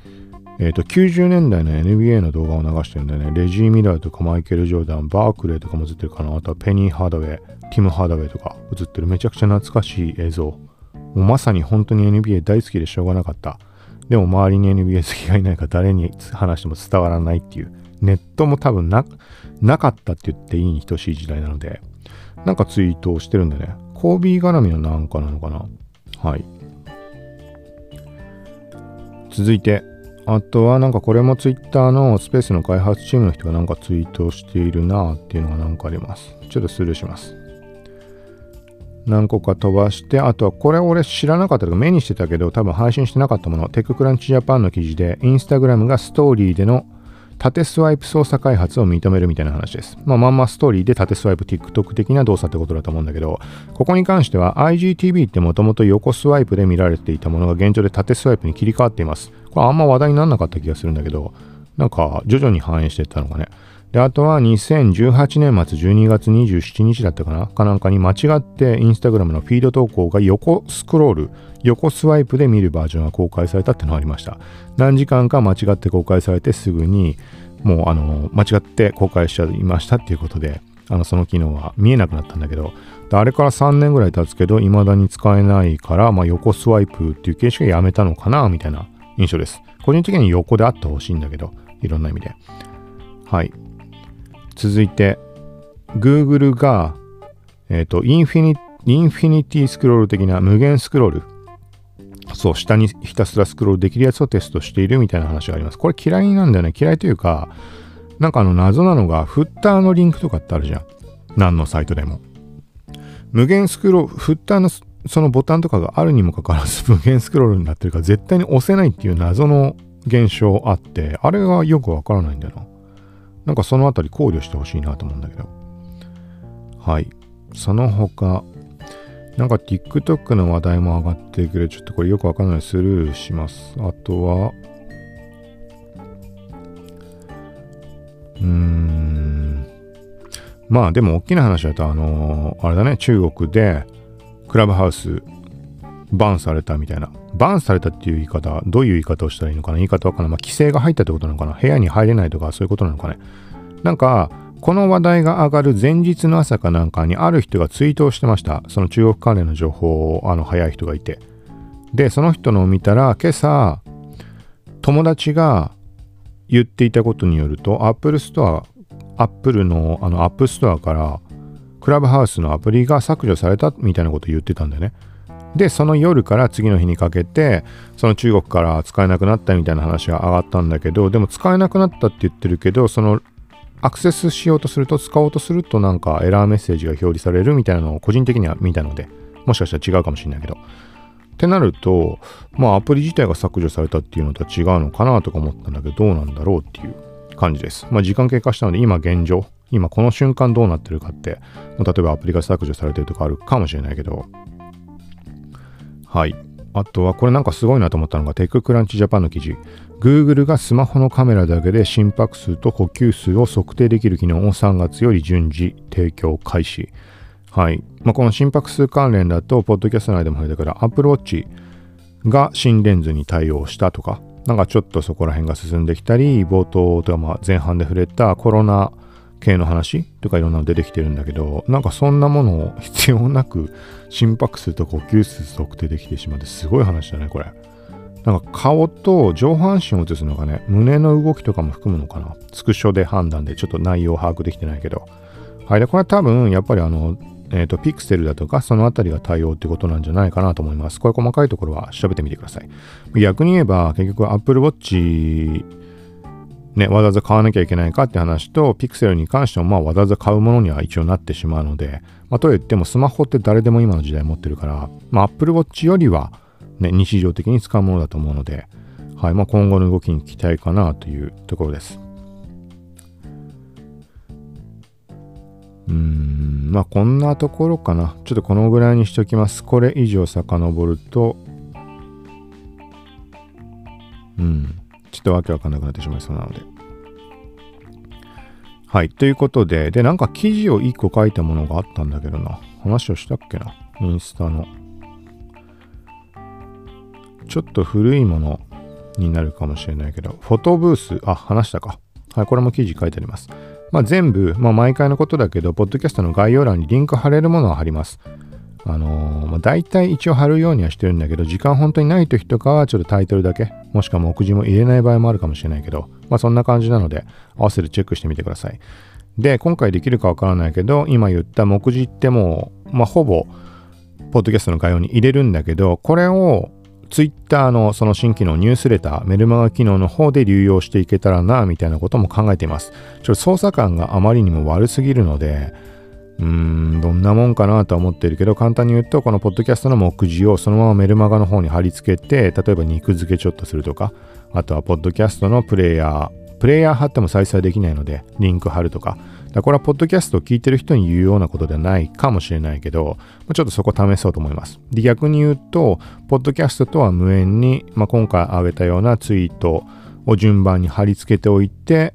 えっ、ー、と、90年代の NBA の動画を流してるんだよね。レジー・ミラーとかマイケル・ジョーダン、バークレーとかも映ってるかな。あとはペニー・ハードウェイ、ティム・ハードウェイとか映ってるめちゃくちゃ懐かしい映像。もうまさに本当に NBA 大好きでしょうがなかった。でも周りに NBA 好きがいないから誰に話しても伝わらないっていう。ネットも多分な、なかったって言っていいに等しい時代なので、なんかツイートをしてるんでね。コービー絡みのなんかなのかなはい。続いて、あとはなんかこれも Twitter のスペースの開発チームの人がなんかツイートしているなっていうのがなんかあります。ちょっとスルーします。何個か飛ばして、あとはこれ俺知らなかったとか目にしてたけど多分配信してなかったもの、テッククランチジャパンの記事で、インスタグラムがストーリーでの縦スワイプ操作開発を認めるみたいな話です。まあ、まんまストーリーで縦スワイプ TikTok 的な動作ってことだと思うんだけど、ここに関しては IGTV ってもともと横スワイプで見られていたものが現状で縦スワイプに切り替わっています。これあんま話題にならなかった気がするんだけど、なんか徐々に反映していったのかね。で、あとは2018年末12月27日だったかなかなんかに間違ってインスタグラムのフィード投稿が横スクロール、横スワイプで見るバージョンが公開されたってのがありました。何時間か間違って公開されてすぐにもうあの間違って公開しちゃいましたっていうことで、あのその機能は見えなくなったんだけど、あれから3年ぐらい経つけど、未だに使えないから、まあ、横スワイプっていう形式がやめたのかなみたいな印象です。個人的に横であってほしいんだけど、いろんな意味で。はい。続いて、Google が、えっ、ー、と、インフィニ、インフィニティスクロール的な無限スクロール。そう、下にひたすらスクロールできるやつをテストしているみたいな話があります。これ嫌いなんだよね。嫌いというか、なんかあの謎なのが、フッターのリンクとかってあるじゃん。何のサイトでも。無限スクロール、フッターのそのボタンとかがあるにもかかわらず 無限スクロールになってるから絶対に押せないっていう謎の現象あって、あれがよくわからないんだよな。なんかそのあたり考慮してほしいなと思うんだけど。はい。その他、なんか TikTok の話題も上がってるけど、ちょっとこれよくわかんないスルーします。あとは、うーん。まあでも大きな話だと、あのー、あれだね、中国でクラブハウスバンされたみたいな。バンされたっていう言い方、どういう言い方をしたらいいのかな言い方わかんない。まあ、規制が入ったってことなのかな部屋に入れないとか、そういうことなのかねなんか、この話題が上がる前日の朝かなんかにある人がツイートをしてました。その中国関連の情報を、あの、早い人がいて。で、その人のを見たら、今朝、友達が言っていたことによると、Apple Store、Apple のあの App Store から、クラブハウスのアプリが削除されたみたいなことを言ってたんだよね。で、その夜から次の日にかけて、その中国から使えなくなったみたいな話が上がったんだけど、でも使えなくなったって言ってるけど、そのアクセスしようとすると、使おうとするとなんかエラーメッセージが表示されるみたいなのを個人的には見たので、もしかしたら違うかもしれないけど。ってなると、まあアプリ自体が削除されたっていうのとは違うのかなとか思ったんだけど、どうなんだろうっていう感じです。まあ時間経過したので、今現状、今この瞬間どうなってるかって、例えばアプリが削除されてるとかあるかもしれないけど、はい。あとはこれなんかすごいなと思ったのがテッククランチジャパンの記事。Google がスマホのカメラだけで心拍数と呼吸数を測定できる機能を3月より順次提供開始。はい。まあ、この心拍数関連だと、ポッドキャスト内でもあれだから、Apple Watch が新レンズに対応したとか、なんかちょっとそこら辺が進んできたり、冒頭とかまあ前半で触れたコロナ系の話？とかいろんなの出てきてるんだけど、なんかそんなものを必要なく心拍数と呼吸数測定できてしまってすごい話だね、これ。なんか顔と上半身を映すのがね、胸の動きとかも含むのかな？スクショで判断でちょっと内容を把握できてないけど。はい。で、これは多分やっぱりあの、えっ、ー、と、ピクセルだとか、そのあたりが対応ってことなんじゃないかなと思います。これ細かいところは調べてみてください。逆に言えば、結局 Apple Watch ね、わざわざ買わなきゃいけないかって話と、ピクセルに関しても、まあ、わざわざ買うものには一応なってしまうので、まあ、と言っても、スマホって誰でも今の時代持ってるから、まあ、Apple Watch よりは、ね、日常的に使うものだと思うので、はい、まあ、今後の動きに期待かなというところです。うーん、まあ、こんなところかな。ちょっとこのぐらいにしておきます。これ以上遡ると、うん。ちょっとわけわかんなくなってしまいそうなので。はい。ということで、で、なんか記事を1個書いたものがあったんだけどな。話をしたっけな？インスタの。ちょっと古いものになるかもしれないけど、フォトブース、あ、話したか。はい、これも記事書いてあります。まあ、全部、まあ、毎回のことだけど、ポッドキャストの概要欄にリンク貼れるものは貼ります。あのー、まあ、大体一応貼るようにはしてるんだけど、時間本当にない時とかはちょっとタイトルだけ、もしくは目次も入れない場合もあるかもしれないけど、まあそんな感じなので、合わせてチェックしてみてください。で、今回できるかわからないけど、今言った目次ってもう、まあほぼ、ポッドキャストの概要に入れるんだけど、これを Twitter のその新機能、ニュースレター、メルマガ機能の方で流用していけたらな、みたいなことも考えています。ちょっと操作感があまりにも悪すぎるので、うーん、どんなもんかなとは思ってるけど、簡単に言うと、このポッドキャストの目次をそのままメルマガの方に貼り付けて、例えば肉付けちょっとするとか、あとはポッドキャストのプレイヤー、プレイヤー貼っても再生できないので、リンク貼るとか、だこれはポッドキャストを聞いてる人に言うようなことではないかもしれないけど、ちょっとそこ試そうと思います。で、逆に言うと、ポッドキャストとは無縁に、まあ、今回挙げたようなツイートを順番に貼り付けておいて、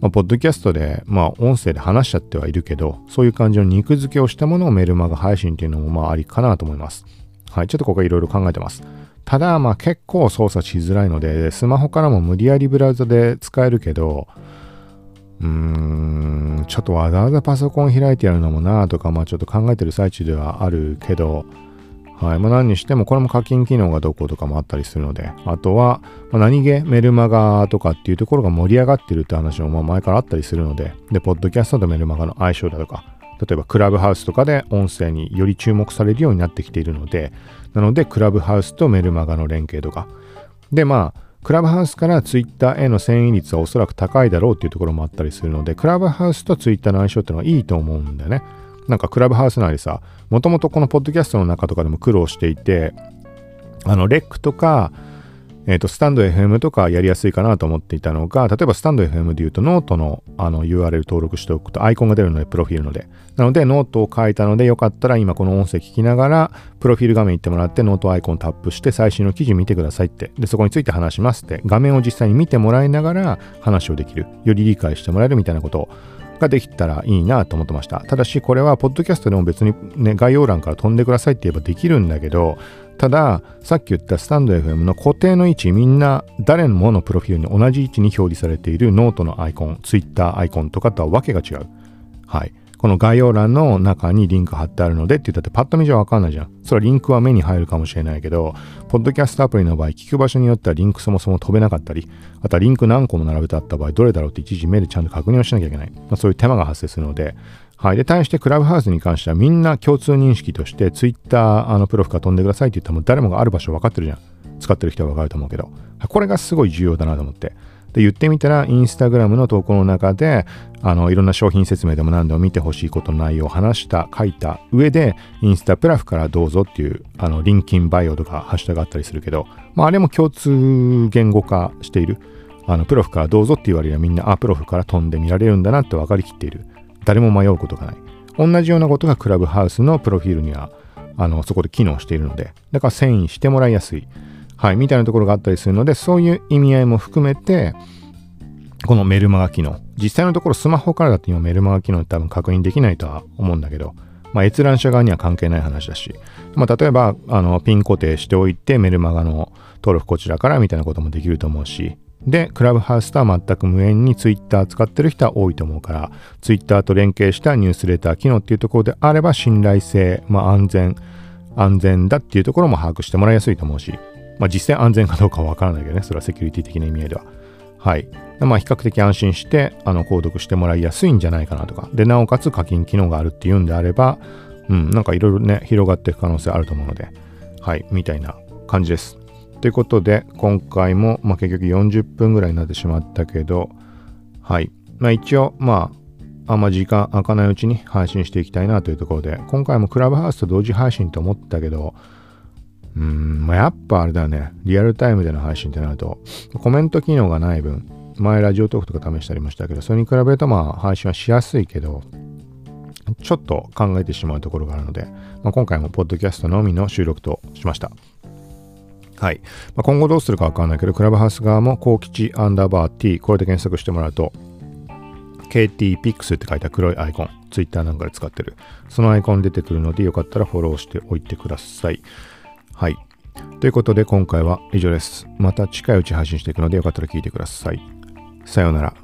まあ、ポッドキャストで、まあ、音声で話しちゃってはいるけど、そういう感じの肉付けをしたものをメルマガ配信っていうのも、まあ、ありかなと思います。はい、ちょっとここいろいろ考えてます。ただ、まあ、結構操作しづらいので、スマホからも無理やりブラウザで使えるけど、うーん、ちょっとわざわざパソコン開いてやるのもなとか、まあちょっと考えてる最中ではあるけど、はい。まあ何にしても、これも課金機能がどことかもあったりするので、あとは、まあ、何気メルマガとかっていうところが盛り上がってるって話もまあ前からあったりするので、で、ポッドキャストとメルマガの相性だとか、例えばクラブハウスとかで音声により注目されるようになってきているので、なので、クラブハウスとメルマガの連携とか。で、まあ、クラブハウスから Twitter への遷移率はおそらく高いだろうっていうところもあったりするので、クラブハウスと Twitter の相性っていうのはいいと思うんだよね。なんかクラブハウスなりさ、もともとこのポッドキャストの中とかでも苦労していて、あの、レックとか、えっ、ー、と、スタンド FM とかやりやすいかなと思っていたのが、例えばスタンド FM で言うと、ノートのあの URL 登録しておくとアイコンが出るので、プロフィールので。なので、ノートを書いたので、よかったら今この音声聞きながら、プロフィール画面行ってもらって、ノートアイコンタップして、最新の記事見てくださいって。で、そこについて話しますって、画面を実際に見てもらいながら話をできる。より理解してもらえるみたいなことをができたらいいなと思ってました。ただし、これは、ポッドキャストでも別にね、概要欄から飛んでくださいって言えばできるんだけど、ただ、さっき言ったスタンド FM の固定の位置、みんな誰ものプロフィールに同じ位置に表示されているノートのアイコン、 Twitter アイコンとかとはわけが違う。はい。この概要欄の中にリンク貼ってあるのでって言ったってパッと見じゃわかんないじゃん。それはリンクは目に入るかもしれないけど、ポッドキャストアプリの場合、聞く場所によってはリンクそもそも飛べなかったり、あとはリンク何個も並べてあった場合、どれだろうって一時目でちゃんと確認をしなきゃいけない。まあ、そういう手間が発生するので、はい。で、対してクラブハウスに関してはみんな共通認識として、ツイッター、あの、プロフから飛んでくださいって言ったらも誰もがある場所分かってるじゃん。使ってる人は分かると思うけど。これがすごい重要だなと思って。で言ってみたら、インスタグラムの投稿の中で、あの、いろんな商品説明でも何でも見てほしいことの内容を話した、書いた上で、インスタプラフからどうぞっていう、あの、リンキンバイオとかハッシュタグあったりするけど、まあ、あれも共通言語化している。あの、プロフからどうぞって言われればみんな、あ、プロフから飛んで見られるんだなって分かりきっている。誰も迷うことがない。同じようなことがクラブハウスのプロフィールには、あの、そこで機能しているので、だから遷移してもらいやすい。はい、みたいなところがあったりするので、そういう意味合いも含めて、このメルマガ機能。実際のところスマホからだと今メルマガ機能って多分確認できないとは思うんだけど、まあ、閲覧者側には関係ない話だし、まあ、例えば、あの、ピン固定しておいて、メルマガの登録こちらからみたいなこともできると思うし、で、クラブハウスとは全く無縁に Twitter 使ってる人は多いと思うから、Twitter と連携したニュースレター機能っていうところであれば、信頼性、まあ、安全、安全だっていうところも把握してもらいやすいと思うし、まあ、実際安全かどうかはわからないけどね、それはセキュリティ的な意味合いでは。はい。まあ、比較的安心して、あの、購読してもらいやすいんじゃないかなとか。で、なおかつ課金機能があるっていうんであれば、うん、なんかいろいろね、広がっていく可能性あると思うので、はい、みたいな感じです。ということで、今回も、まあ、結局40分ぐらいになってしまったけど、はい。まあ、一応、まあ、あんま時間空かないうちに配信していきたいなというところで、今回もクラブハウスと同時配信と思ったけど、うん、まあ、やっぱあれだよね。リアルタイムでの配信ってなると、コメント機能がない分、前ラジオトークとか試したりもしたけど、それに比べるとまあ配信はしやすいけど、ちょっと考えてしまうところがあるので、まあ、今回もポッドキャストのみの収録としました。はい。まあ、今後どうするかわかんないけど、クラブハウス側も、高吉アンダーバー T、これで検索してもらうと、KTPix って書いた黒いアイコン、Twitter なんかで使ってる。そのアイコン出てくるので、よかったらフォローしておいてください。はい。ということで今回は以上です。また近いうち配信していくのでよかったら聞いてください。さようなら。